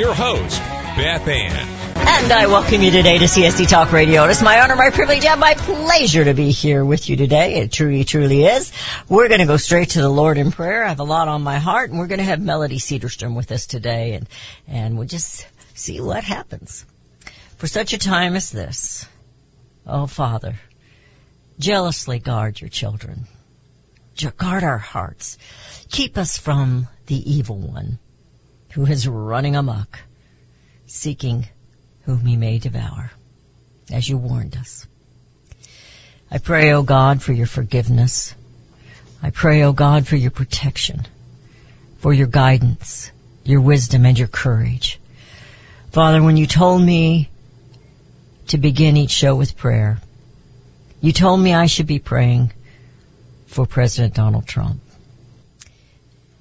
your host, Beth Ann. And I welcome you today to CSC Talk Radio. It's my honor, my privilege, and my pleasure to be here with you today. It truly, truly is. We're going to go straight to the Lord in prayer. I have a lot on my heart, and we're going to have Melody Cedarstrom with us today, and and we'll just see what happens. For such a time as this, oh Father, jealously guard your children, guard our hearts, keep us from the evil one who is running amok, seeking whom he may devour, as you warned us. I pray, O God, for your forgiveness. I pray, O God, for your protection, for your guidance, your wisdom, and your courage. Father, when you told me to begin each show with prayer, you told me I should be praying for President Donald Trump.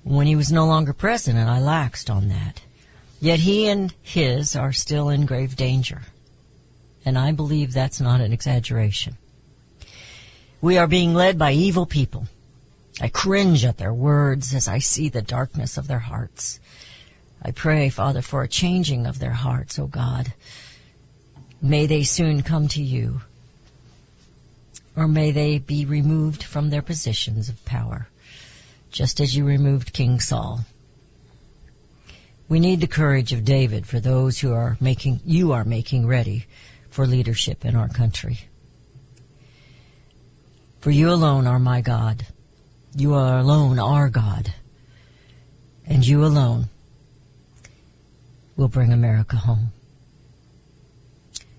When he was no longer president, I laxed on that. Yet he and his are still in grave danger. And I believe that's not an exaggeration. We are being led by evil people. I cringe at their words as I see the darkness of their hearts. I pray, Father, for a changing of their hearts, O God. May they soon come to you. Or may they be removed from their positions of power, just as you removed King Saul. We need the courage of David for those who are making, you are making ready for leadership in our country. For you alone are my God. You are alone our God. And you alone will bring America home.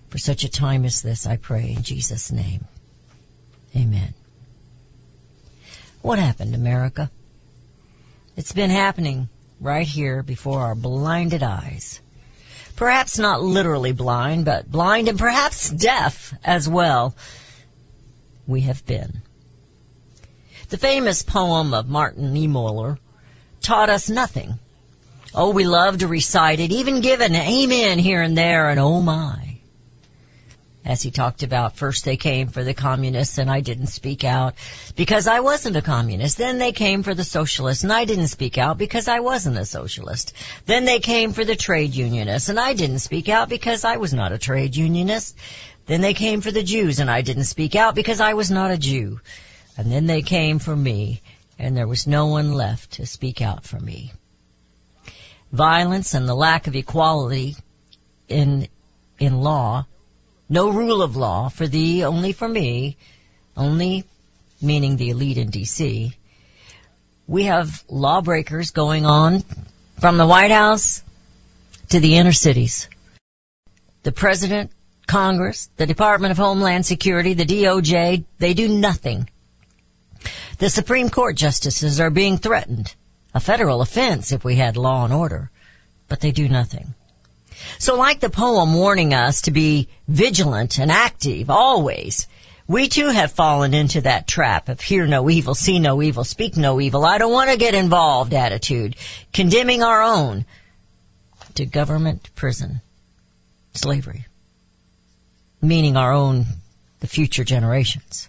For such a time as this, I pray in Jesus' name. Amen. What happened, America? It's been happening right here before our blinded eyes. Perhaps not literally blind, but blind and perhaps deaf as well. We have been. The famous poem of Martin Niemöller taught us nothing. Oh, we love to recite it, even give an amen here and there, and oh my. As he talked about, first they came for the communists and I didn't speak out because I wasn't a communist. Then they came for the socialists and I didn't speak out because I wasn't a socialist. Then they came for the trade unionists and I didn't speak out because I was not a trade unionist. Then they came for the Jews and I didn't speak out because I was not a Jew. And then they came for me and there was no one left to speak out for me. Violence and the lack of equality in, in law no rule of law for thee, only for me, only meaning the elite in DC. We have lawbreakers going on from the White House to the inner cities. The President, Congress, the Department of Homeland Security, the DOJ, they do nothing. The Supreme Court justices are being threatened. A federal offense if we had law and order. But they do nothing. So like the poem warning us to be vigilant and active always, we too have fallen into that trap of hear no evil, see no evil, speak no evil, I don't want to get involved attitude, condemning our own to government, prison, slavery, meaning our own, the future generations.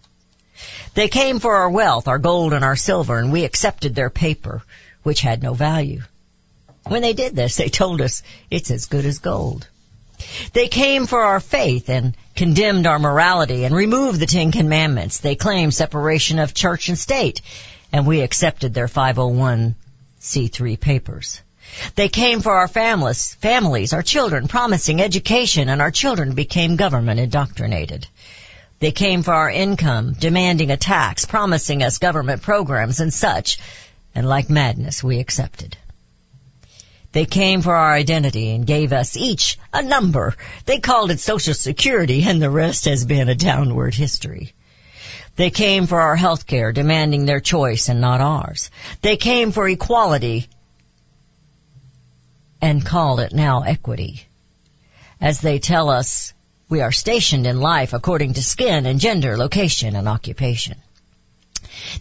They came for our wealth, our gold and our silver, and we accepted their paper, which had no value. When they did this, they told us it's as good as gold. They came for our faith and condemned our morality and removed the Ten Commandments. They claimed separation of church and state, and we accepted their 501c3 papers. They came for our families, families, our children, promising education, and our children became government indoctrinated. They came for our income, demanding a tax, promising us government programs and such, and like madness we accepted. They came for our identity and gave us each a number. They called it Social Security and the rest has been a downward history. They came for our health care, demanding their choice and not ours. They came for equality and call it now equity. As they tell us we are stationed in life according to skin and gender, location and occupation.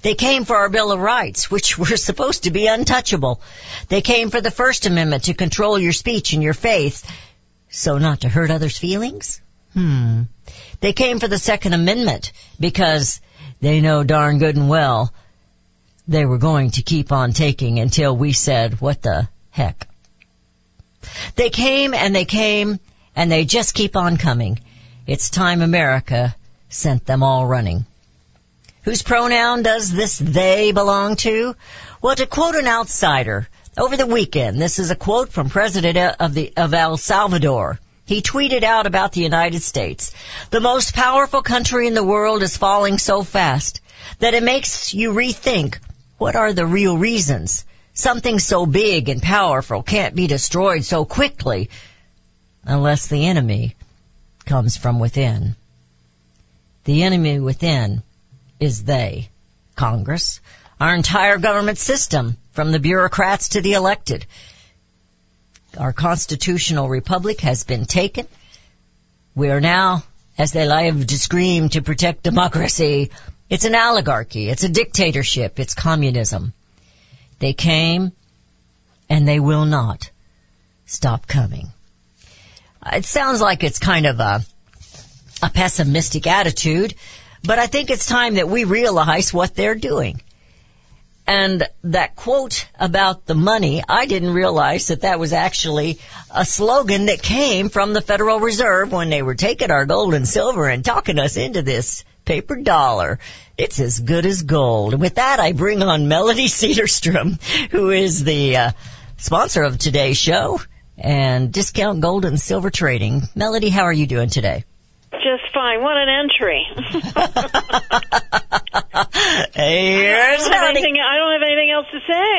They came for our Bill of Rights, which were supposed to be untouchable. They came for the First Amendment to control your speech and your faith, so not to hurt others' feelings? Hmm. They came for the Second Amendment because they know darn good and well they were going to keep on taking until we said, what the heck? They came and they came and they just keep on coming. It's time America sent them all running. Whose pronoun does this they belong to? Well, to quote an outsider, over the weekend, this is a quote from President of the, of El Salvador. He tweeted out about the United States. The most powerful country in the world is falling so fast that it makes you rethink what are the real reasons. Something so big and powerful can't be destroyed so quickly unless the enemy comes from within. The enemy within is they, Congress, our entire government system, from the bureaucrats to the elected. Our constitutional republic has been taken. We are now, as they love to scream, to protect democracy. It's an oligarchy. It's a dictatorship. It's communism. They came and they will not stop coming. It sounds like it's kind of a, a pessimistic attitude, but I think it's time that we realize what they're doing. And that quote about the money, I didn't realize that that was actually a slogan that came from the Federal Reserve when they were taking our gold and silver and talking us into this paper dollar. It's as good as gold. With that, I bring on Melody Cedarstrom, who is the uh, sponsor of today's show and Discount Gold and Silver Trading. Melody, how are you doing today? Fine. What an entry. Here's I, don't have anything, I don't have anything else to say.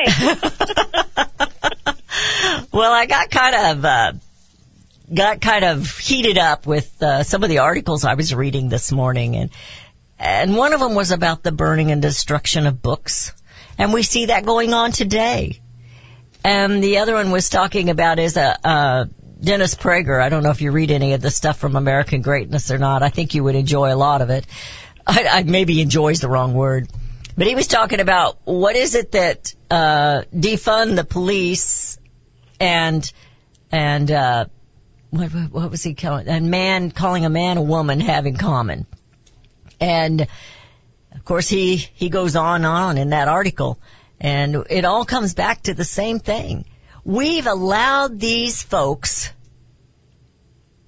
Well, I got kind of uh, got kind of heated up with uh, some of the articles I was reading this morning, and and one of them was about the burning and destruction of books, and we see that going on today. And the other one was talking about is a. Uh, Dennis Prager. I don't know if you read any of the stuff from American Greatness or not. I think you would enjoy a lot of it. I, I maybe enjoys the wrong word, but he was talking about what is it that uh, defund the police and and uh, what, what was he calling? And man calling a man a woman have in common, and of course he he goes on and on in that article, and it all comes back to the same thing. We've allowed these folks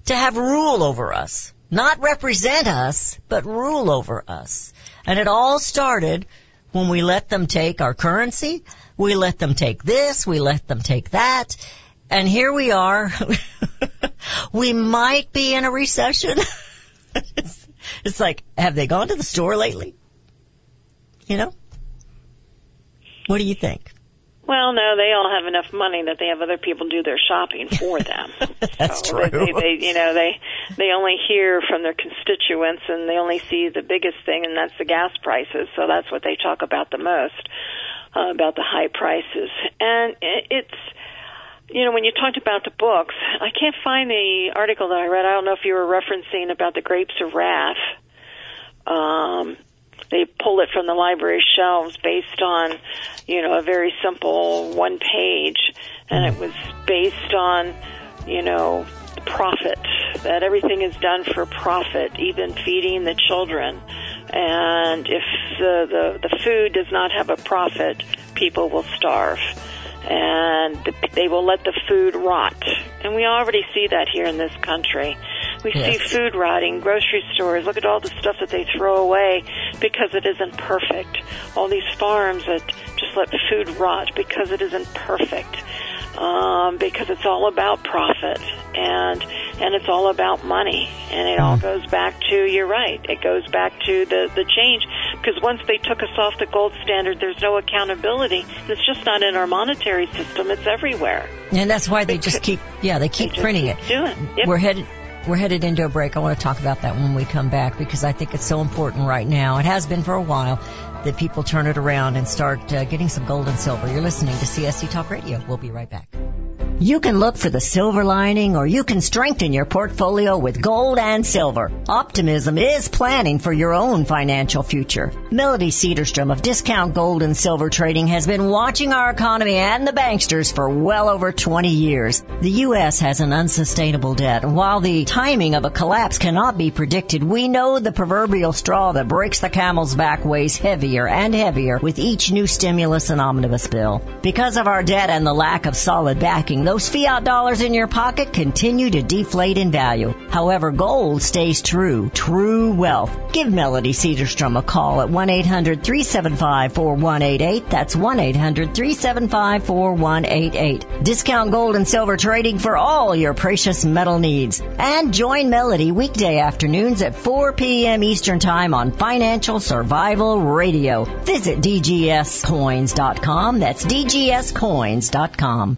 to have rule over us. Not represent us, but rule over us. And it all started when we let them take our currency, we let them take this, we let them take that, and here we are. we might be in a recession. it's, like, have they gone to the store lately? You know? What do you think? Well, no, they all have enough money that they have other people do their shopping for them. That's so true. They, they, you know, they they only hear from their constituents, and they only see the biggest thing, and that's the gas prices. So that's what they talk about the most uh, about the high prices, and it's. You know, when you talked about the books, I can't find the article that I read. I don't know if you were referencing about the grapes of wrath. Um, they pull it from the library shelves based on, you know, a very simple one page, and it was based on, you know, profit. That everything is done for profit, even feeding the children. And if the the, the food does not have a profit, people will starve. And the, they will let the food rot. And we already see that here in this country. We Yes. see food rotting, grocery stores. Look at all the stuff that they throw away because it isn't perfect. All these farms that just let food rot because it isn't perfect. Um, because it's all about profit and and it's all about money and it all goes back to you're right it goes back to the the change because once they took us off the gold standard there's no accountability it's just not in our monetary system it's everywhere And that's why they just keep, yeah, they keep They printing keep it. doing yep. We're headed, we're headed into a break. I want to talk about that when we come back because I think it's so important right now. It has been for a while that people turn it around and start uh, getting some gold and silver. You're listening to CSC Talk Radio. We'll be right back. You can look for the silver lining or you can strengthen your portfolio with gold and silver. Optimism is planning for your own financial future. Melody Cedarstrom of Discount Gold and Silver Trading has been watching our economy and the banksters for well over 20 years. The U.S. has an unsustainable debt while the timing of a collapse cannot be predicted, we know the proverbial straw that breaks the camel's back weighs heavier and heavier with each new stimulus and omnibus bill. Because of our debt and the lack of solid backing, those fiat dollars in your pocket continue to deflate in value. However, gold stays true, true wealth. Give Melody Cedarstrom a call at 1-800-375-4188. That's 1-800-375-4188. Discount gold and silver trading for all your precious metal needs. And join Melody weekday afternoons at 4 p.m. Eastern Time on Financial Survival Radio. Visit dgscoins.com. That's dgscoins.com.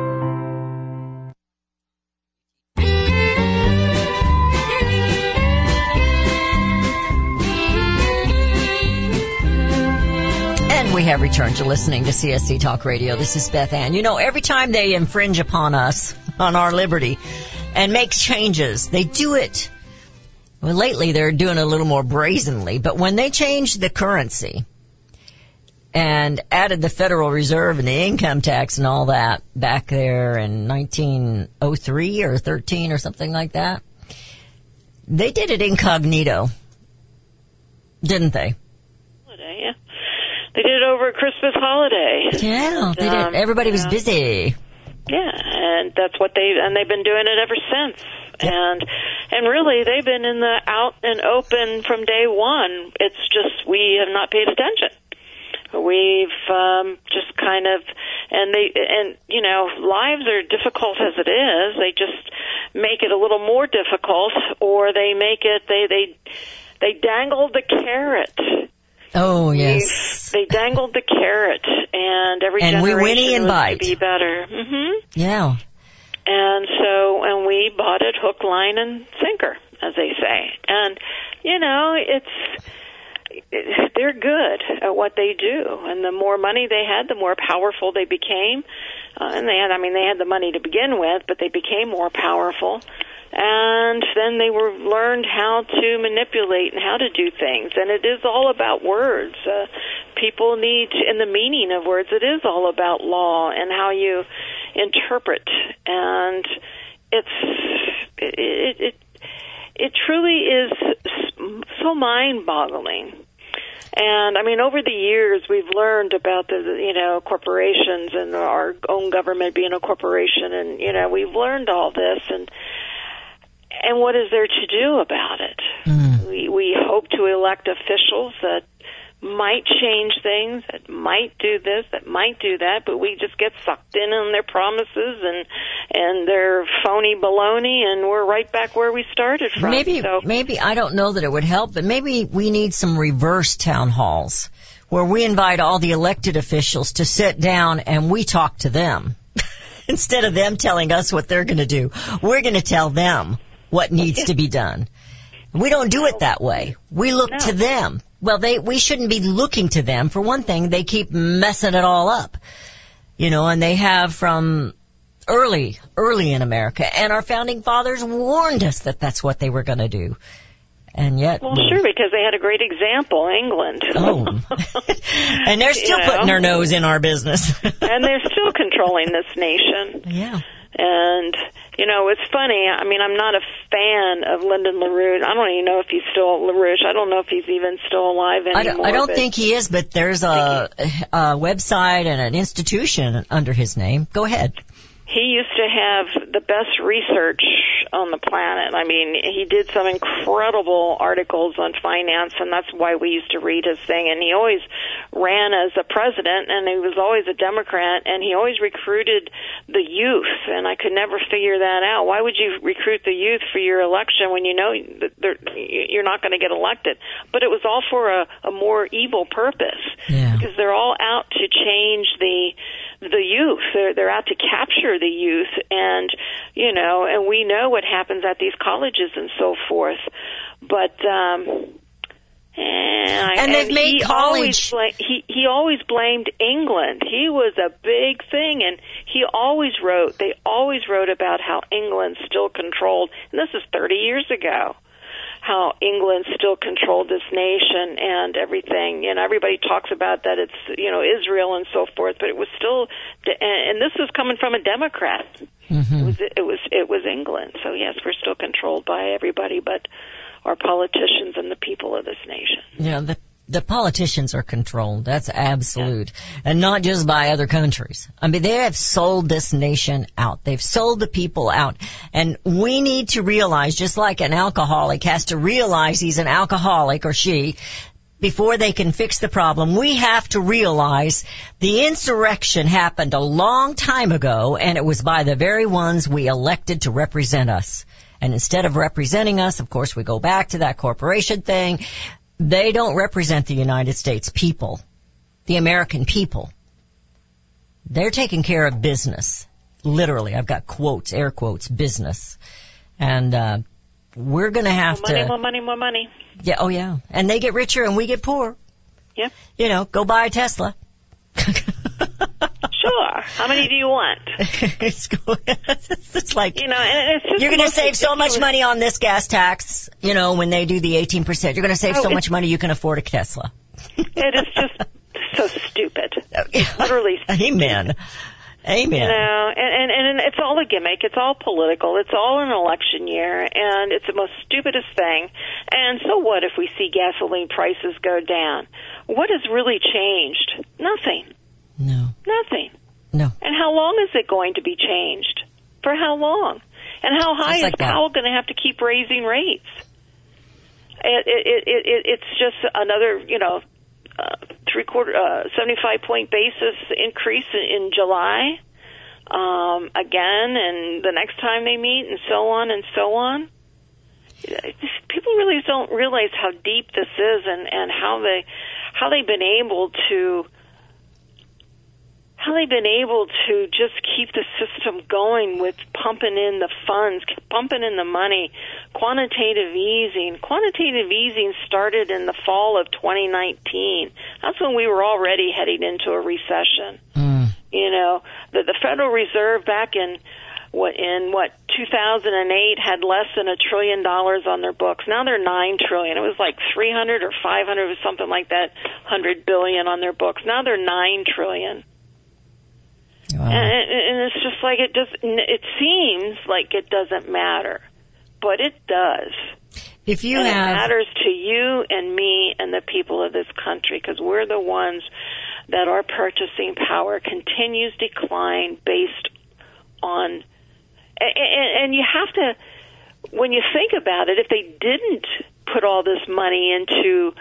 have returned to listening to CSC Talk Radio. This is Beth Ann. You know, every time they infringe upon us, on our liberty, and make changes, they do it. Well, lately they're doing it a little more brazenly, but when they changed the currency and added the Federal Reserve and the income tax and all that back there in 1903 or 13 or something like that, they did it incognito, didn't they? They did it over a Christmas holiday. Yeah, they Um, did. Everybody was yeah. busy. Yeah, and that's what they and they've been doing it ever since. And and really they've been in the out and open from day one. It's just we have not paid attention. We've um just kind of and they and you know, lives are difficult as it is. They just make it a little more difficult or they make it they they they dangled the carrot. Oh yes. They dangled the carrot, and every And we generation whinny and bite. to be better. hmm Yeah. And so, and we bought it hook, line, and sinker, as they say. And you know, it's it, they're good at what they do, and the more money they had, the more powerful they became. Uh, and they had, I mean, they had the money to begin with, but they became more powerful. And then they were learned how to manipulate and how to do things. And it is all about words. Uh, people need, in the meaning of words, it is all about law and how you interpret. And it's it it, it truly is so mind-boggling And I mean, over the years, we've learned about the, you know, corporations and our own government being a corporation, and you know, we've learned all this, and and what is there to do about it? Mm. We we hope to elect officials that might change things, that might do this, that might do that, but we just get sucked in on their promises and and their phony baloney, and we're right back where we started from. Maybe, so, maybe I don't know that it would help, but maybe we need some reverse town halls where we invite all the elected officials to sit down and we talk to them instead of them telling us what they're going to do. We're going to tell them what needs to be done. We don't do it that way. We look No. to them. Well, they we shouldn't be looking to them. For one thing, they keep messing it all up. You know, and they have from early, early in America. And our founding fathers warned us that that's what they were going to do. And yet, well, sure, because they had a great example, England. oh, and they're still You know. putting their nose in our business. and they're still controlling this nation. yeah. And you know, it's funny. I mean, I'm not a fan of Lyndon LaRouche. I don't even know if he's still LaRouche. I don't know if he's even still alive anymore. I don't, I don't think he is, but there's a, a website and an institution under his name. Go ahead. he used to have the best research on the planet. I mean, he did some incredible articles on finance, and that's why we used to read his thing. And he always ran as a president, and he was always a Democrat, and he always recruited the youth. And I could never figure that out. Why would you recruit the youth for your election when you know that they're, you're not going to get elected? But it was all for a, a more evil purpose Yeah. because they're all out to change the the youth. They're they're out to capture the youth, and you know, and we know what happens at these colleges and so forth. But um, and, And they've made he college- Always bla- he he always blamed England. He was a big thing, and he always wrote. They always wrote about how England still controlled. And this is 30 years ago how England still controlled this nation and everything. You know, everybody talks about that it's you know Israel and so forth, but it was still, and, and this was coming from a Democrat. Mm-hmm. It was it was it was England. So yes, we're still controlled by everybody, but our politicians and the people of this nation. Know, the, the politicians are controlled. That's absolute. And not just by other countries. I mean, they have sold this nation out. They've sold the people out. And we need to realize, just like an alcoholic has to realize he's an alcoholic or she, before they can fix the problem, we have to realize the insurrection happened a long time ago and it was by the very ones we elected to represent us. And instead of representing us, of course, we go back to that corporation thing. They don't represent the United States people, the American people. They're taking care of business. Literally, I've got quotes, air quotes, business. And, uh, we're gonna have More money, to, more money, more money. yeah, oh yeah. And they get richer and we get poor. Yeah. You know, go buy a Tesla. Sure. How many do you want? it's, go- it's like, You know, and it's just you're going to save so much money on this gas tax, you know, when they do the 18%. You're going to save Oh, so much money you can afford a Tesla. It is just so stupid. Literally Amen. Amen. You know, and, and and it's all a gimmick. It's all political. It's all an election year, and it's the most stupidest thing. And so what if we see gasoline prices go down? What has really changed? Nothing. No. Nothing. No. And how long is it going to be changed? For how long? And how high Just like is that. Powell going to have to keep raising rates? It, it, it, it, it's just another, you know, uh, three quarter, uh, 75 point basis increase in, in July, um, again, and the next time they meet, and so on and so on. Just- People really don't realize how deep this is, and and how they how they've been able to how they've been able to just keep the system going with pumping in the funds, pumping in the money, quantitative easing. Quantitative easing started in the fall of 2019. That's when we were already heading into a recession. Mm. You know, the the Federal Reserve back in what in what 2008 had less than a trillion dollars on their books. Now they're 9 trillion. It was like 300 or 500 or something like that, 100 billion on their books. Now they're 9 trillion. Uh-huh. Wow. And, and it's just like it does. It seems like it doesn't matter, but it does. If you and it matters to you and me and the people of this country because we're the ones that our purchasing power continues decline based on and, and you have to when you think about it if they didn't put all this money into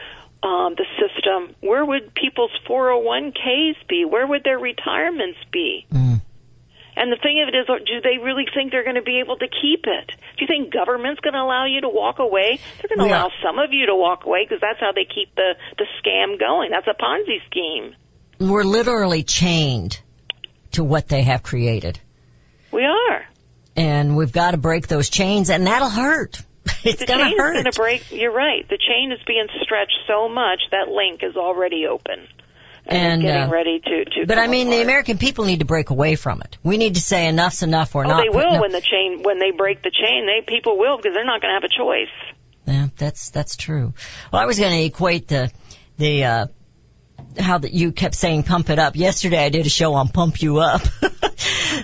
um, the system where would people's 401ks be where would their retirements be Mm. and the thing of it is, do they really think they're going to be able to keep it? Do you think government's going to allow you to walk away? They're going to We are- allow some of you to walk away because that's how they keep the the scam going. That's a Ponzi scheme. we're literally chained to what they have created. We are. And we've got to break those chains and that'll hurt. It's The gonna chain hurt. is going to break. You're right. The chain is being stretched so much that link is already open and, And, getting uh, ready to to. But I mean, the. American people need to break away from it. We need to say enough's enough. We're Oh, not. they will when the chain when they break the chain. They people will because they're not going to have a choice. Yeah, that's that's true. Well, I was going to equate the the uh how that you kept saying pump it up. Yesterday I did a show on pump you up.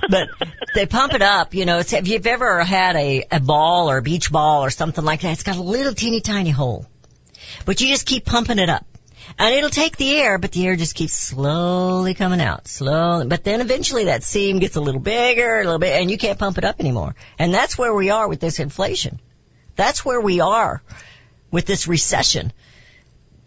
but they pump it up, you know, it's, if you've ever had a, a ball or a beach ball or something like that, it's got a little teeny tiny hole. But you just keep pumping it up. And it'll take the air, but the air just keeps slowly coming out, slowly. But then eventually that seam gets a little bigger, a little bit, and you can't pump it up anymore. And that's where we are with this inflation. That's where we are with this recession.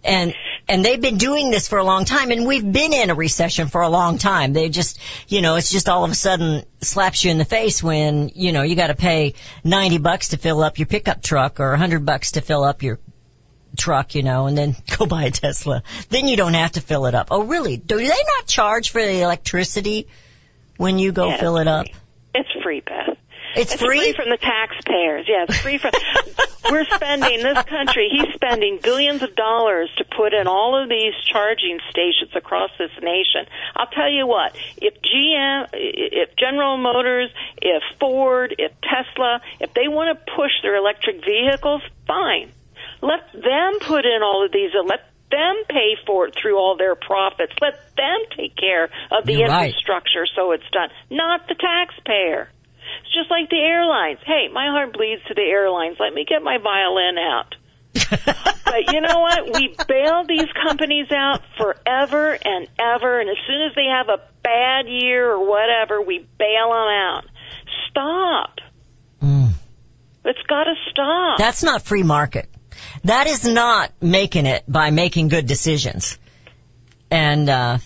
And, and they've been doing this for a long time and we've been in a recession for a long time. They just, you know, it's just all of a sudden slaps you in the face when, you know, you gotta pay 90 bucks to fill up your pickup truck or 100 bucks to fill up your truck, you know, and then go buy a Tesla. Then you don't have to fill it up. Oh really? Do they not charge for the electricity when you go Yeah, fill it up? It's free, Beth. It's, It's free? from the taxpayers. Yeah, it's free from. we're spending this country. He's spending billions of dollars to put in all of these charging stations across this nation. I'll tell you what. If GM, if General Motors, if Ford, if Tesla, if they want to push their electric vehicles, fine. Let them put in all of these. And let them pay for it through all their profits. Let them take care of the You're right. infrastructure so it's done, not the taxpayer. It's just like the airlines. Hey, my heart bleeds to the airlines. Let me get my violin out. but you know what? We bail these companies out forever and ever, and as soon as they have a bad year or whatever, we bail them out. Stop. Mm. It's got to stop. That's not free market. That is not making it by making good decisions. And, uh,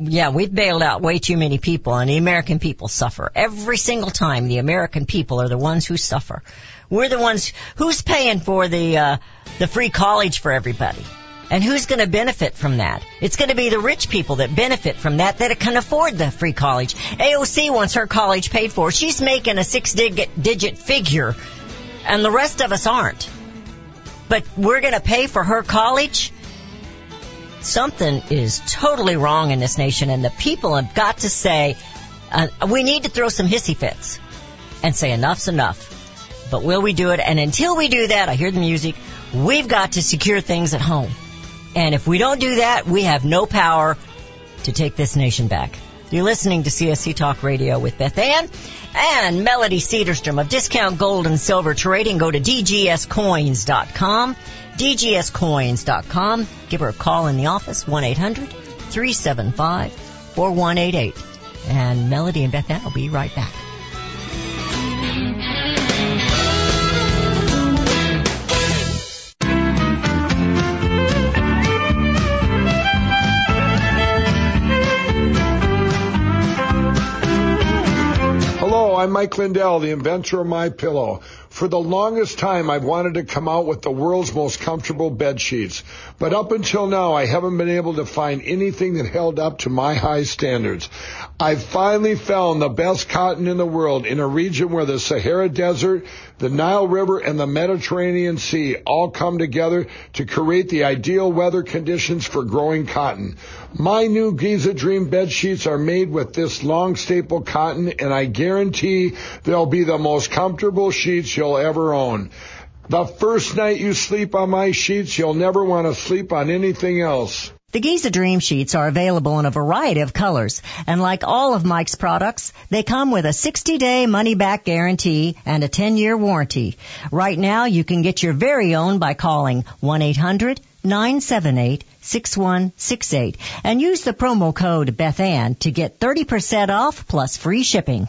yeah, we've bailed out way too many people and the American people suffer. Every single time the American people are the ones who suffer. We're the ones, who's paying for the, uh, the free college for everybody? And who's going to benefit from that? It's going to be the rich people that benefit from that that can afford the free college. AOC wants her college paid for. She's making a six digit, figure and the rest of us aren't. But we're going to pay for her college? Something is totally wrong in this nation and the people have got to say, uh, we need to throw some hissy fits and say enough's enough. But will we do it? And until we do that, I hear the music, we've got to secure things at home. And if we don't do that, we have no power to take this nation back. You're listening to CSC Talk Radio with Beth Ann and Melody Cedarstrom of Discount Gold and Silver Trading. Go to dgscoins.com, dgscoins.com. Give her a call in the office, 1-800-375-4188. And Melody and Beth Ann will be right back. Mike Lindell, the inventor of My Pillow. For the longest time, I've wanted to come out with the world's most comfortable bed sheets. But up until now, I haven't been able to find anything that held up to my high standards. I've finally found the best cotton in the world in a region where the Sahara Desert, the Nile River, and the Mediterranean Sea all come together to create the ideal weather conditions for growing cotton. My new Giza Dream bed sheets are made with this long staple cotton, and I guarantee they'll be the most comfortable sheets you'll ever own. The first night you sleep on my sheets, you'll never want to sleep on anything else. The Giza Dream Sheets are available in a variety of colors, and like all of Mike's products, they come with a 60-day money-back guarantee and a 10-year warranty. Right now, you can get your very own by calling 1-800-978-6168 and use the promo code BethAnn to get 30% off plus free shipping.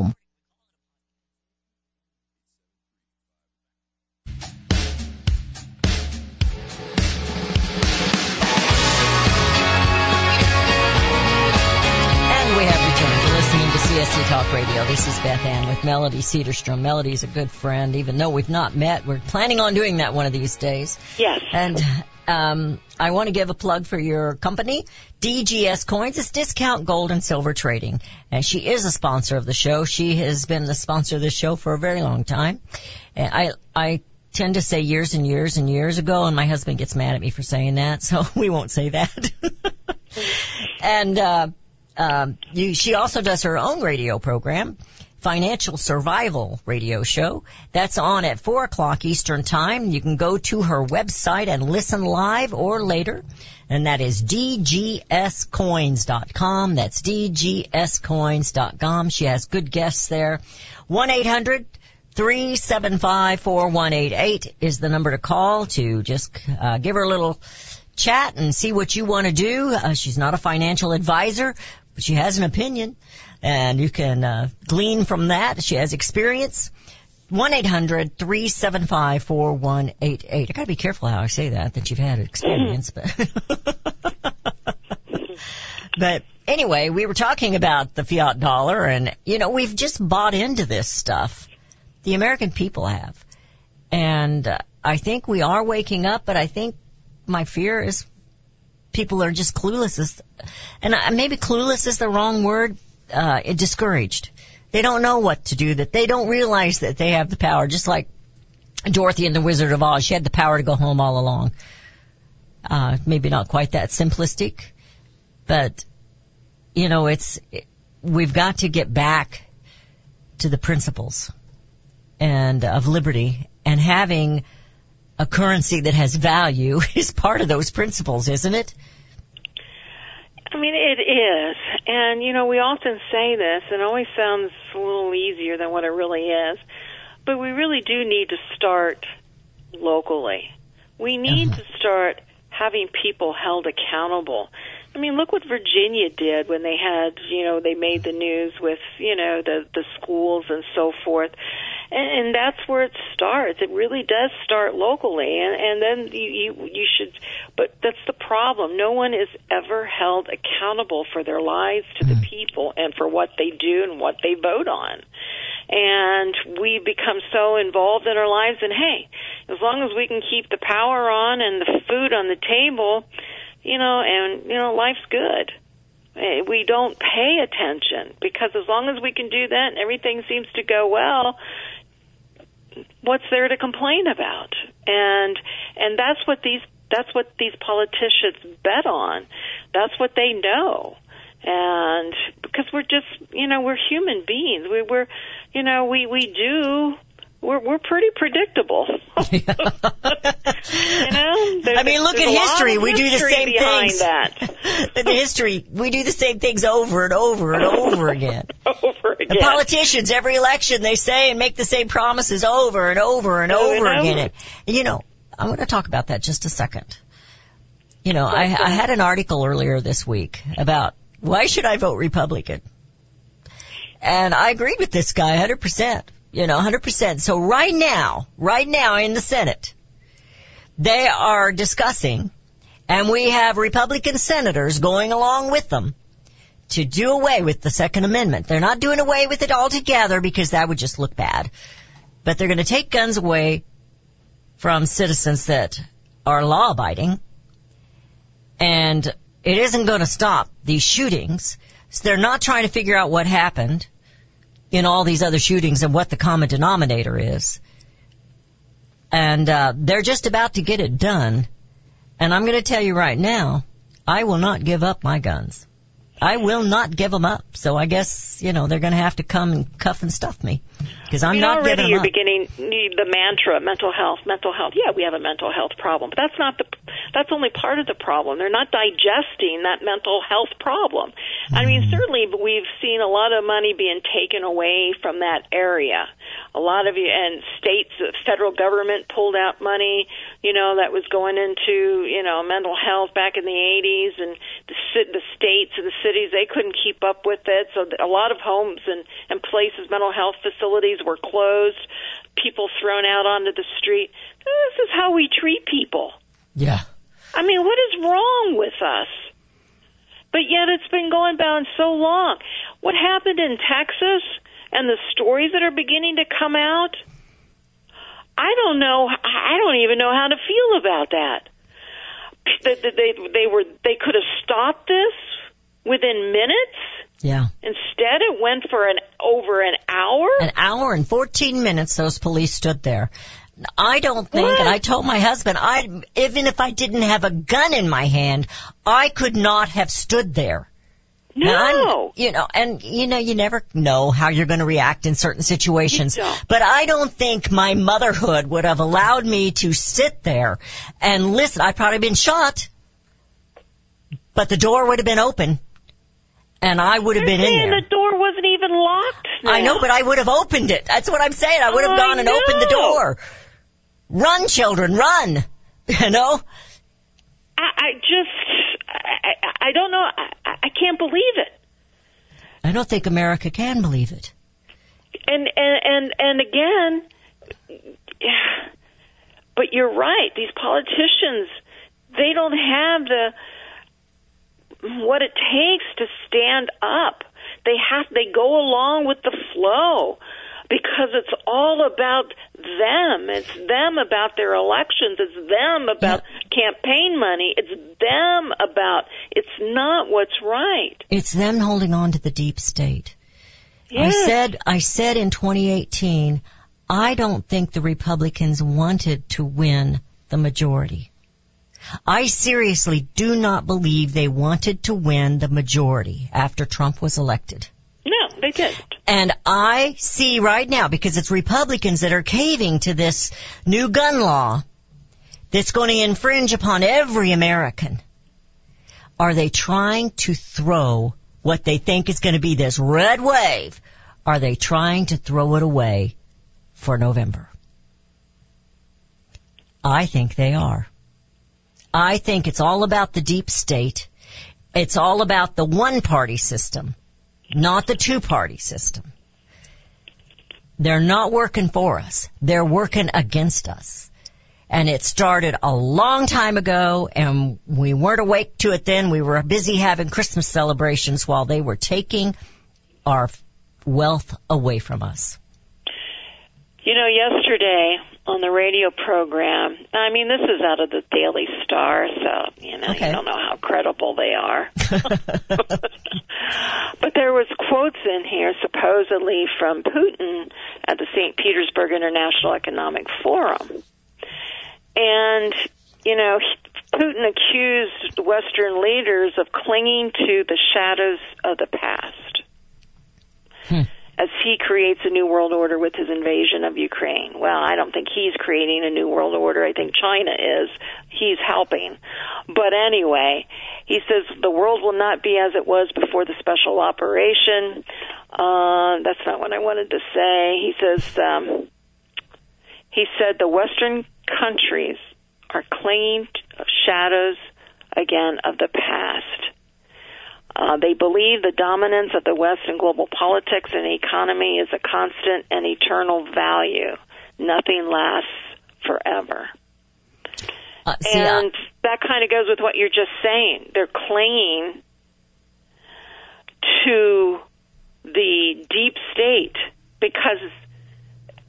CSC Talk Radio. This is Beth Ann with Melody Cedarstrom. Melody's a good friend, even though we've not met. We're planning on doing that one of these days. Yes. And um, I want to give a plug for your company, DGS Coins. It's discount gold and silver trading, and she is a sponsor of the show. She has been the sponsor of the show for a very long time. And I I tend to say years and years and years ago, and my husband gets mad at me for saying that, so we won't say that. and uh, um, you, she also does her own radio program, Financial Survival Radio Show. That's on at 4 o'clock Eastern Time. You can go to her website and listen live or later. And that is dgscoins.com. That's dgscoins.com. She has good guests there. 1-800 375-4188 is the number to call to just uh, give her a little chat and see what you want to do. Uh, she's not a financial advisor, she has an opinion, and you can uh, glean from that. She has experience. 1-800-375-4188. I gotta be careful how I say that, that you've had experience, but. but anyway, we were talking about the fiat dollar and, you know, we've just bought into this stuff. The American people have. And uh, I think we are waking up, but I think my fear is people are just clueless. Is- And maybe clueless is the wrong word. Uh, discouraged. They don't know what to do. That they don't realize that they have the power. Just like Dorothy in the Wizard of Oz, she had the power to go home all along. Uh, maybe not quite that simplistic, but you know, it's we've got to get back to the principles and of liberty and having a currency that has value is part of those principles, isn't it? I mean, it is. And, you know, we often say this, and it always sounds a little easier than what it really is. But we really do need to start locally. We need uh-huh. to start having people held accountable. I mean, look what Virginia did when they had, you know, they made the news with, you know, the the schools and so forth. And, and that's where it starts. It really does start locally, and and then you you you should. But that's the problem. No one is ever held accountable for their lives to the people and for what they do and what they vote on. And we become so involved in our lives. And hey, as long as we can keep the power on and the food on the table, you know, and you know, life's good. Eh, We don't pay attention because as long as we can do that and everything seems to go well, what's there to complain about? And and that's what these that's what these politicians bet on. That's what they know. And because we're just, you know, we're human beings. We we're, you know, we we do we're we're pretty predictable. you know, I mean, look at history. We do the same things. that. The history, we do the same things over and over and over again. Over The again. politicians, every election, they say and make the same promises over and over and oh, Over over and again. over. And, you know, I'm going to talk about that just a second. You know, I, I had an article earlier this week about why should I vote Republican? And I agreed with this guy 100%. You know, 100%. So right now, right now in the Senate, they are discussing, and we have Republican senators going along with them, to do away with the Second Amendment. They're not doing away with it altogether because that would just look bad. But they're going to take guns away from citizens that are law abiding. And it isn't going to stop these shootings. So they're not trying to figure out what happened in all these other shootings and what the common denominator is. And uh, they're just about to get it done. And I'm going to tell you right now, I will not give up my guns. I will not give them up. So I guess, you know, they're going to have to come and cuff and stuff me. Because I'm you not know, already giving you're up. beginning the mantra mental health mental health yeah we have a mental health problem but that's not the that's only part of the problem they're not digesting that mental health problem i mean Mm-hmm. certainly we've seen a lot of money being taken away from that area a lot of you and states the federal government pulled out money you know that was going into you know mental health back in the 80s and the the states and the cities they couldn't keep up with it so a lot of homes and and places mental health facilities were closed people thrown out onto the street this is how we treat people Yeah. I mean, what is wrong with us? But yet it's been going on so long. What happened in Texas and the stories that are beginning to come out? I don't know. I don't even know how to feel about that. That that they they were they could have stopped this within minutes. Yeah. Instead, it went for an over an hour. An hour and 14 minutes those police stood there. I don't think, What? and I told my husband, I, even if I didn't have a gun in my hand, I could not have stood there. No. you know, and you know, you never know how you're going to react in certain situations. But I don't think my motherhood would have allowed me to sit there and listen. I'd probably been shot, but the door would have been open, and I would have been in there. the door wasn't even locked. I know, but I would have opened it. That's what I'm saying. I would have oh, I gone and opened the door. Run, children, run. You know? I, I just, I, I, don't know. I, I I can't believe it. I don't think America can believe it. And and and and again, yeah, but you're right. These politicians, they don't have the what it takes to stand up. They have they go along with the flow because it's all about them. It's them about their elections. It's them about campaign money. It's them about. It's not what's right. It's them holding on to the deep state. I said, I said in 2018, I don't think the Republicans wanted to win the majority. I seriously do not believe they wanted to win the majority after Trump was elected. No, they didn't. And I see right now, because it's Republicans that are caving to this new gun law that's going to infringe upon every American. Are they trying to throw what they think is going to be this red wave? Are they trying to throw it away for November? I think they are. I think it's all about the deep state. It's all about the one party system, not the two party system. They're not working for us. They're working against us. And it started a long time ago and we weren't awake to it then. We were busy having Christmas celebrations while they were taking our wealth away from us. You know, yesterday on the radio program, I mean, this is out of the Daily Star, so, you know, Okay. you don't know how credible they are. but there was quotes in here supposedly from Putin at the St. Petersburg International Economic Forum. And, you know, Putin accused Western leaders of clinging to the shadows of the past hmm. As he creates a new world order with his invasion of Ukraine. Well, I don't think he's creating a new world order. I think China is. He's helping. But anyway, he says the world will not be as it was before the special operation. Uh, that's not what I wanted to say. He says, um, he said the Western countries are clinging shadows again of the past. Uh, they believe the dominance of the West in global politics and economy is a constant and eternal value. Nothing lasts forever. Uh, see, I- and that kind of goes with what you're just saying. They're clinging to the deep state because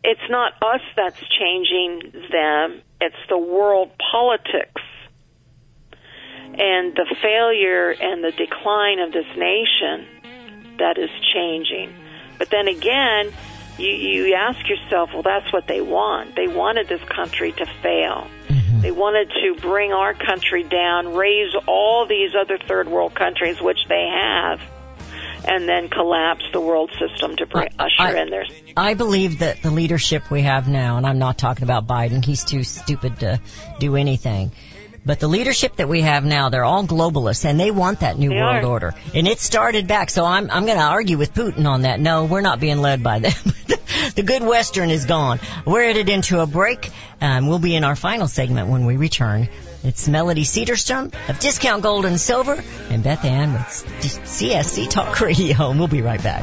it's not us that's changing them, it's the world politics and the failure and the decline of this nation that is changing. But then again, you, you ask yourself, well, that's what they want. They wanted this country to fail. Mm-hmm. They wanted to bring our country down, raise all these other third world countries, which they have, and then collapse the world system to bring, I- usher I- in their. I believe that the leadership we have now, and I'm not talking about Biden, he's too stupid to do anything. But the leadership that we have now, they're all globalists and they want that new They world are. order. And it started back, so I'm, I'm gonna argue with Putin on that. No, we're not being led by them. the good Western is gone. We're headed into a break. Um, we'll be in our final segment when we return. It's Melody Cedarstrom of Discount Gold and Silver and Beth Ann with CSC Talk Radio. And we'll be right back.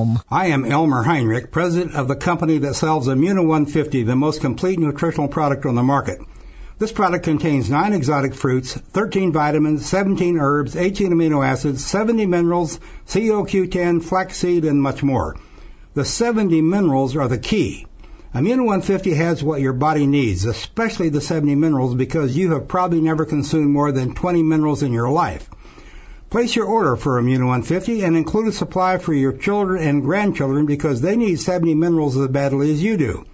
I am Elmer Heinrich, president of the company that sells Immuno 150, the most complete nutritional product on the market. This product contains 9 exotic fruits, 13 vitamins, 17 herbs, 18 amino acids, 70 minerals, CoQ10, flaxseed, and much more. The 70 minerals are the key. Immuno 150 has what your body needs, especially the 70 minerals because you have probably never consumed more than 20 minerals in your life. Place your order for Immuno 150 and include a supply for your children and grandchildren because they need 70 minerals as badly as you do.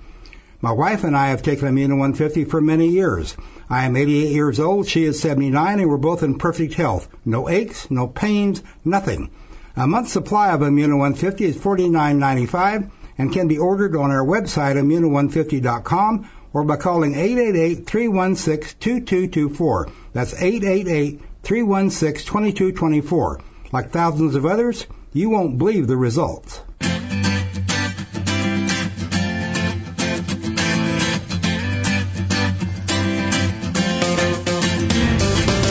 My wife and I have taken Immuno 150 for many years. I am 88 years old, she is 79, and we're both in perfect health. No aches, no pains, nothing. A month's supply of Immuno 150 is $49.95 and can be ordered on our website, immuno150.com, or by calling 888-316-2224. That's 888-316-2224. Like thousands of others, you won't believe the results.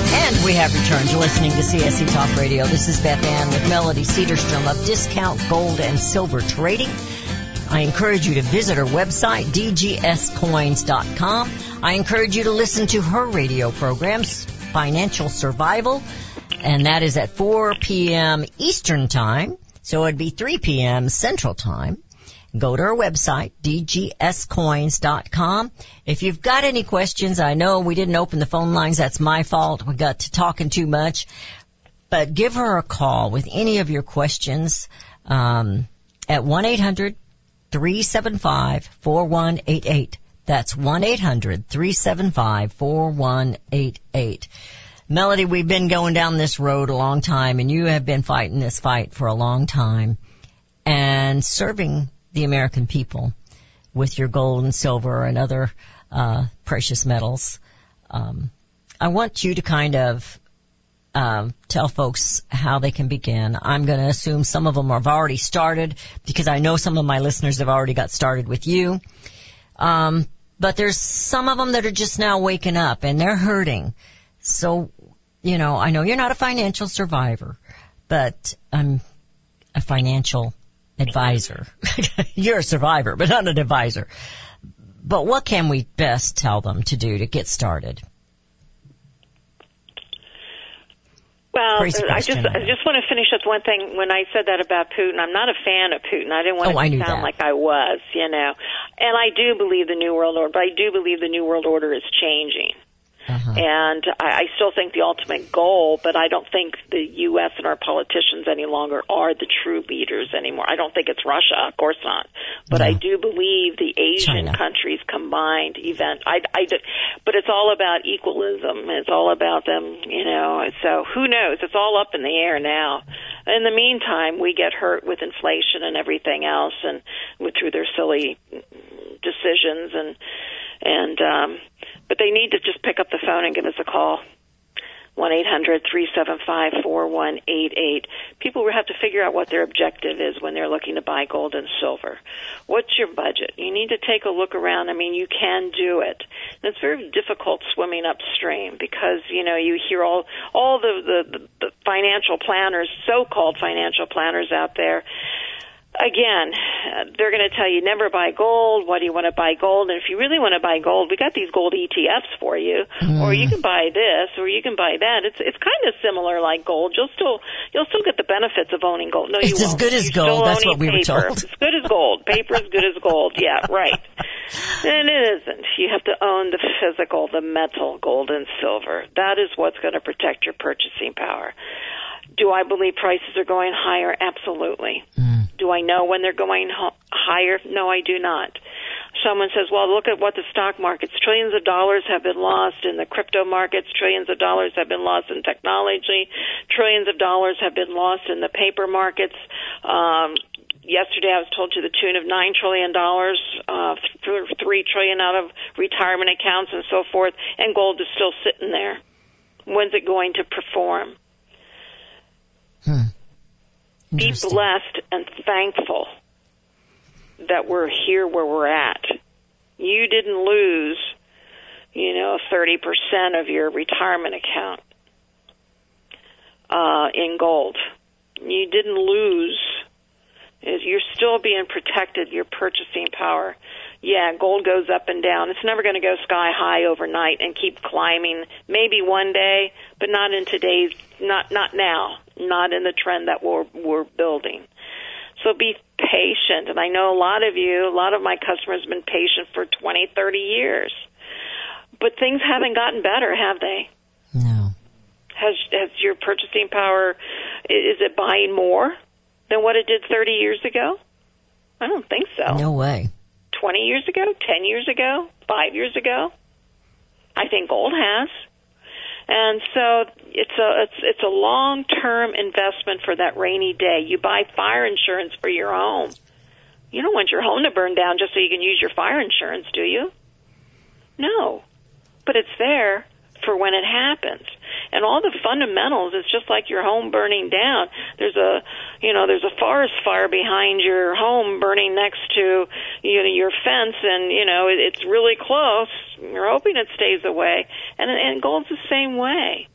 And we have returned to listening to CSC Talk Radio. This is Beth Ann with Melody Cedarstrom of Discount Gold and Silver Trading. I encourage you to visit her website, dgscoins.com. I encourage you to listen to her radio programs, Financial Survival, and that is at 4 p.m. Eastern Time, so it'd be 3 p.m. Central Time. Go to our website, dgscoins.com. If you've got any questions, I know we didn't open the phone lines. That's my fault. We got to talking too much. But give her a call with any of your questions um, at 1-800-375-4188. That's 1-800-375-4188. Melody, we've been going down this road a long time and you have been fighting this fight for a long time and serving the American people with your gold and silver and other uh, precious metals. Um, I want you to kind of um, tell folks how they can begin. I'm going to assume some of them have already started because I know some of my listeners have already got started with you. Um, but there's some of them that are just now waking up and they're hurting. So, you know, I know you're not a financial survivor, but I'm a financial advisor. You're a survivor, but not an advisor. But what can we best tell them to do to get started? Well, Crazy uh, I just question, I I just want to finish up one thing. When I said that about Putin, I'm not a fan of Putin. I didn't want Oh, I it knew to sound that. like I was, you know. And I do believe the New World Order, but I do believe the New World Order is changing. Uh-huh. And I, I still think the ultimate goal, but I don't think the U.S. and our politicians any longer are the true leaders anymore. I don't think it's Russia, of course not. But I do believe the Asian China. countries combined event. I, I, but it's all about equalism. It's all about them, you know. So who knows? It's all up in the air now. In the meantime, we get hurt with inflation and everything else, and with, through their silly decisions and and um, but they need to just pick up the phone and give us a call. One eight hundred three seven five four one eight eight. People have to figure out what their objective is when they're looking to buy gold and silver. What's your budget? You need to take a look around. I mean, you can do it. And it's very difficult swimming upstream because you know you hear all all the, the, the financial planners, so-called financial planners out there again, they're going to tell you never buy gold. Why do you want to buy gold? And if you really want to buy gold, we got these gold ETFs for you, or you mm. can buy this, or you can buy that. It's it's kind of similar like gold. You'll still you'll still get the benefits of owning gold. No, you It's as won't. good as You're gold. That's what we were paper. told. It's good as gold. Paper is good as gold. Yeah, right. And it isn't. You have to own the physical, the metal, gold and silver. That is what's going to protect your purchasing power. Do I believe prices are going higher? Absolutely. Do I know when they're going ho- higher? No, I do not. Someone says, well, look at what the stock markets, trillions of dollars have been lost in the crypto markets, trillions of dollars have been lost in technology, trillions of dollars have been lost in the paper markets. Um, yesterday I was told to the tune of nine trillion dollars, uh, th- three trillion out of retirement accounts and so forth, and gold is still sitting there. When's it going to perform? Be blessed and thankful that we're here where we're at. You didn't lose, you know, 30% of your retirement account uh, in gold. You didn't lose. You're still being protected, your purchasing power. Yeah, gold goes up and down. It's never going to go sky high overnight and keep climbing. Maybe one day, but not in today's, not not now, not in the trend that we're we're building. So be patient. And I know a lot of you, a lot of my customers have been patient for 20, 30 years. But things haven't gotten better, have they? No. Has has your purchasing power is it buying more than what it did 30 years ago? I don't think so. No way. 20 years ago, 10 years ago, 5 years ago? I think gold has. And so it's a it's it's a long-term investment for that rainy day. You buy fire insurance for your home. You don't want your home to burn down just so you can use your fire insurance, do you? No. But it's there for when it happens. And all the fundamentals, it's just like your home burning down. There's a, you know, there's a forest fire behind your home burning next to, you know, your fence and, you know, it, it's really close. You're hoping it stays away. And, and gold's the same way.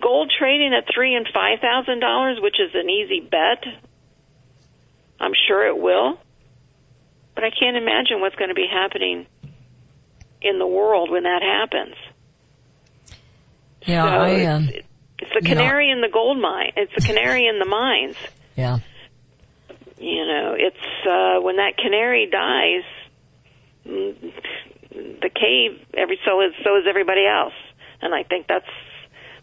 Gold trading at three and five thousand dollars, which is an easy bet. I'm sure it will. But I can't imagine what's going to be happening in the world when that happens. Yeah, So I um, it's, it's the you know- canary in the gold mine. It's the canary in the mines. yeah. You know, it's uh, when that canary dies, mm, the cave. Every so is so is everybody else, and I think that's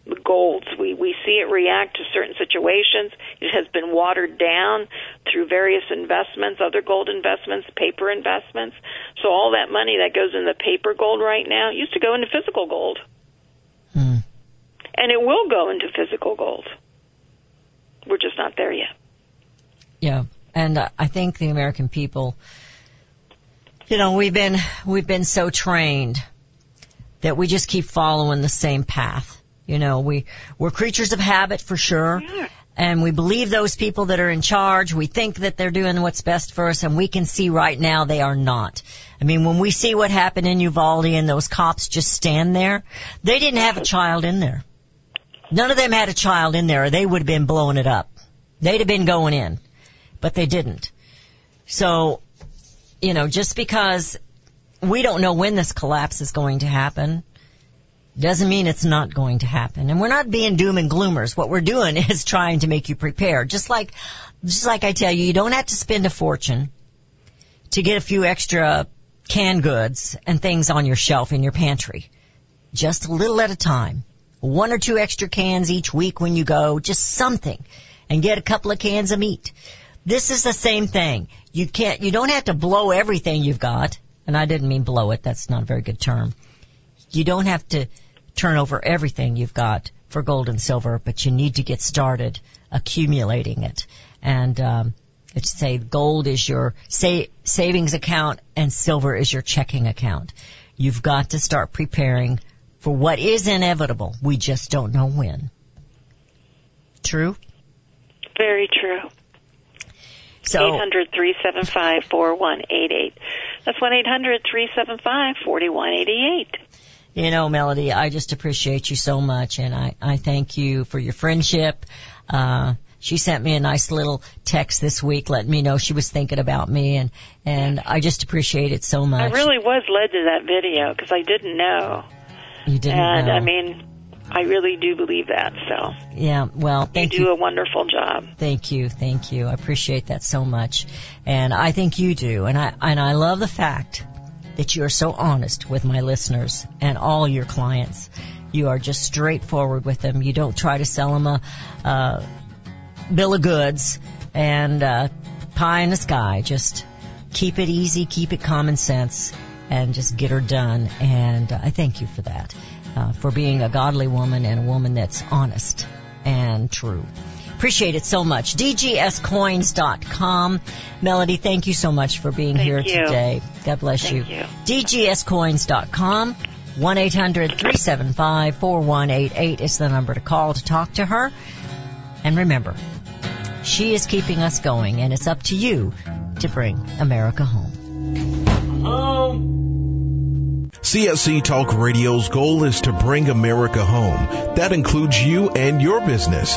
the golds. We we see it react to certain situations. It has been watered down through various investments, other gold investments, paper investments. So all that money that goes in the paper gold right now used to go into physical gold. And it will go into physical gold. We're just not there yet. Yeah, and I think the American people, you know, we've been we've been so trained that we just keep following the same path. You know, we we're creatures of habit for sure. And we believe those people that are in charge. We think that they're doing what's best for us, and we can see right now they are not. I mean, when we see what happened in Uvalde and those cops just stand there, they didn't have a child in there. None of them had a child in there, or they would have been blowing it up. They'd have been going in but they didn't. So, you know, just because we don't know when this collapse is going to happen doesn't mean it's not going to happen. And we're not being doom and gloomers. What we're doing is trying to make you prepare. Just like, just like I tell you, you don't have to spend a fortune to get a few extra canned goods and things on your shelf in your pantry. Just a little at a time. One or two extra cans each week when you go, just something. And get a couple of cans of meat This is the same thing. You can't, you don't have to blow everything you've got. And I didn't mean blow it. That's not a very good term. You don't have to turn over everything you've got for gold and silver, but you need to get started accumulating it. And, um, it's say gold is your sa- savings account and silver is your checking account. You've got to start preparing for what is inevitable. We just don't know when. True? Very true. So, 800 375 4188. That's 1 800 375 4188. you know, Melody, I just appreciate you so much and I, I thank you for your friendship. Uh, she sent me a nice little text this week letting me know she was thinking about me and, and I just appreciate it so much. I really was led to that video because I didn't know. You didn't and know. I mean, I really do believe that. So yeah, well, thank you do a wonderful job. Thank you, thank you. I appreciate that so much. And I think you do. And I, and I love the fact that you are so honest with my listeners and all your clients. You are just straightforward with them. You don't try to sell them a, uh, bill of goods and, uh, pie in the sky. Just keep it easy, keep it common sense and just get her done. And uh, I thank you for that. Uh, for being a godly woman and a woman that's honest and true. Appreciate it so much. DGScoins.com. Melody, thank you so much for being Thank here you. today. God bless Thank you. you. DGScoins.com. 1-800-375-4188 is the number to call to talk to her. And remember, she is keeping us going and it's up to you to bring America home. CSC Talk Radio's goal is to bring America home. That includes you and your business.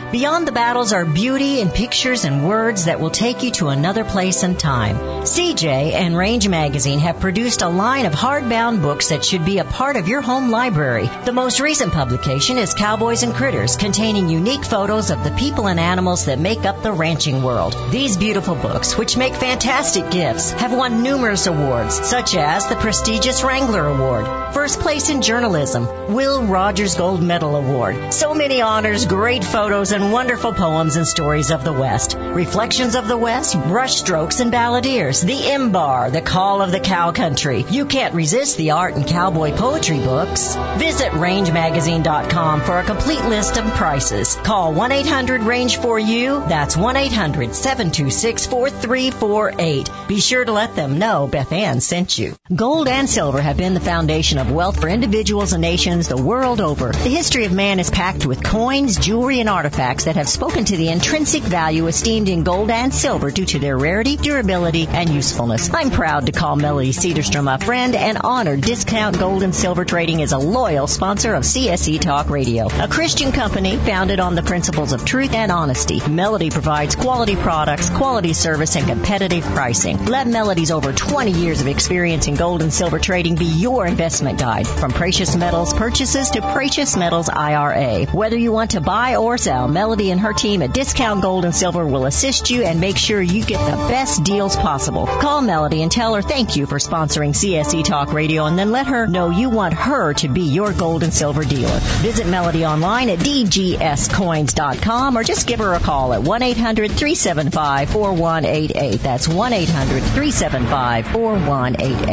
Beyond the battles are beauty and pictures and words that will take you to another place and time. CJ and Range Magazine have produced a line of hardbound books that should be a part of your home library. The most recent publication is Cowboys and Critters, containing unique photos of the people and animals that make up the ranching world. These beautiful books, which make fantastic gifts, have won numerous awards, such as the prestigious Wrangler Award, First Place in Journalism, Will Rogers Gold Medal Award. So many honors, great photos, and wonderful poems and stories of the West. Reflections of the West, Brushstrokes and Balladeers, The Imbar, The Call of the Cow Country. You can't resist the art and cowboy poetry books. Visit rangemagazine.com for a complete list of prices. Call 1-800-RANGE-4U. That's 1-800-726-4348. Be sure to let them know Beth Ann sent you. Gold and silver have been the foundation of wealth for individuals and nations the world over. The history of man is packed with coins, jewelry, and artifacts that have spoken to the intrinsic value esteemed in gold and silver due to their rarity, durability, and usefulness. I'm proud to call Melody Cedarstrom a friend and honored Discount Gold and Silver Trading is a loyal sponsor of CSC Talk Radio, a Christian company founded on the principles of truth and honesty. Melody provides quality products, quality service, and competitive pricing. Let Melody's over 20 years of experience in gold and silver trading be your investment guide. From precious metals purchases to precious metals IRA. Whether you want to buy or sell, Melody and her team at Discount Gold and Silver will assist you and make sure you get the best deals possible. Call Melody and tell her thank you for sponsoring CSC Talk Radio and then let her know you want her to be your gold and silver dealer. Visit Melody online at dgscoins.com or just give her a call at 1-800-375-4188. That's 1-800-375-4188.